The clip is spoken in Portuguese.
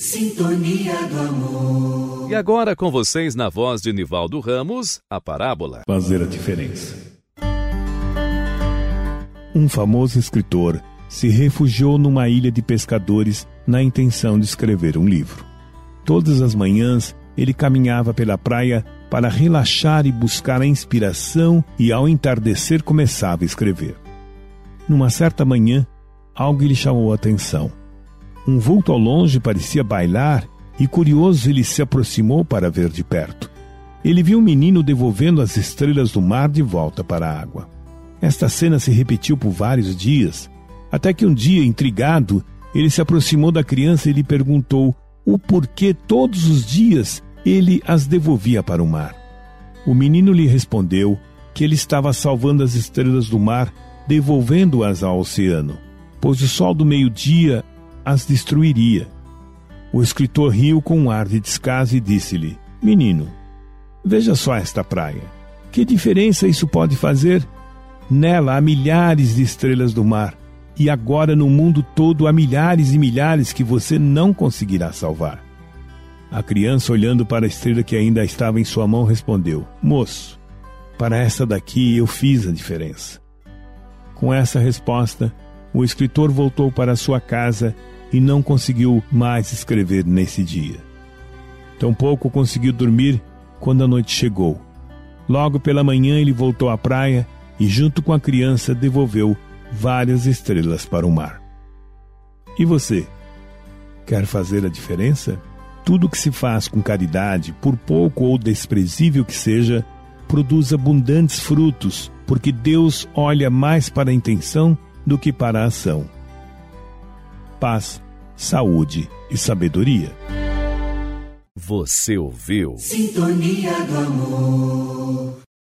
Sintonia do amor. E agora com vocês na voz de Nivaldo Ramos, a parábola. Fazer a diferença. Um famoso escritor se refugiou numa ilha de pescadores na intenção de escrever um livro. Todas as manhãs ele caminhava pela praia para relaxar e buscar a inspiração e ao entardecer começava a escrever. Numa certa manhã, algo lhe chamou a atenção. Um vulto ao longe parecia bailar e, curioso, ele se aproximou para ver de perto. Ele viu um menino devolvendo as estrelas do mar de volta para a água. Esta cena se repetiu por vários dias, até que um dia, intrigado, ele se aproximou da criança e lhe perguntou o porquê todos os dias ele as devolvia para o mar. O menino lhe respondeu que ele estava salvando as estrelas do mar, devolvendo-as ao oceano, pois o sol do meio-dia as destruiria. O escritor riu com um ar de descaso e disse-lhe: Menino, veja só esta praia. Que diferença isso pode fazer? Nela há milhares de estrelas do mar, e agora no mundo todo há milhares e milhares que você não conseguirá salvar. A criança, olhando para a estrela que ainda estava em sua mão, respondeu: Moço, para essa daqui eu fiz a diferença. Com essa resposta, o escritor voltou para sua casa e não conseguiu mais escrever nesse dia. Tampouco conseguiu dormir quando a noite chegou. Logo pela manhã ele voltou à praia e, junto com a criança, devolveu várias estrelas para o mar. E você? Quer fazer a diferença? Tudo que se faz com caridade, por pouco ou desprezível que seja, produz abundantes frutos, porque Deus olha mais para a intenção do que para a ação paz, saúde e sabedoria. Você ouviu? Sintonia do amor.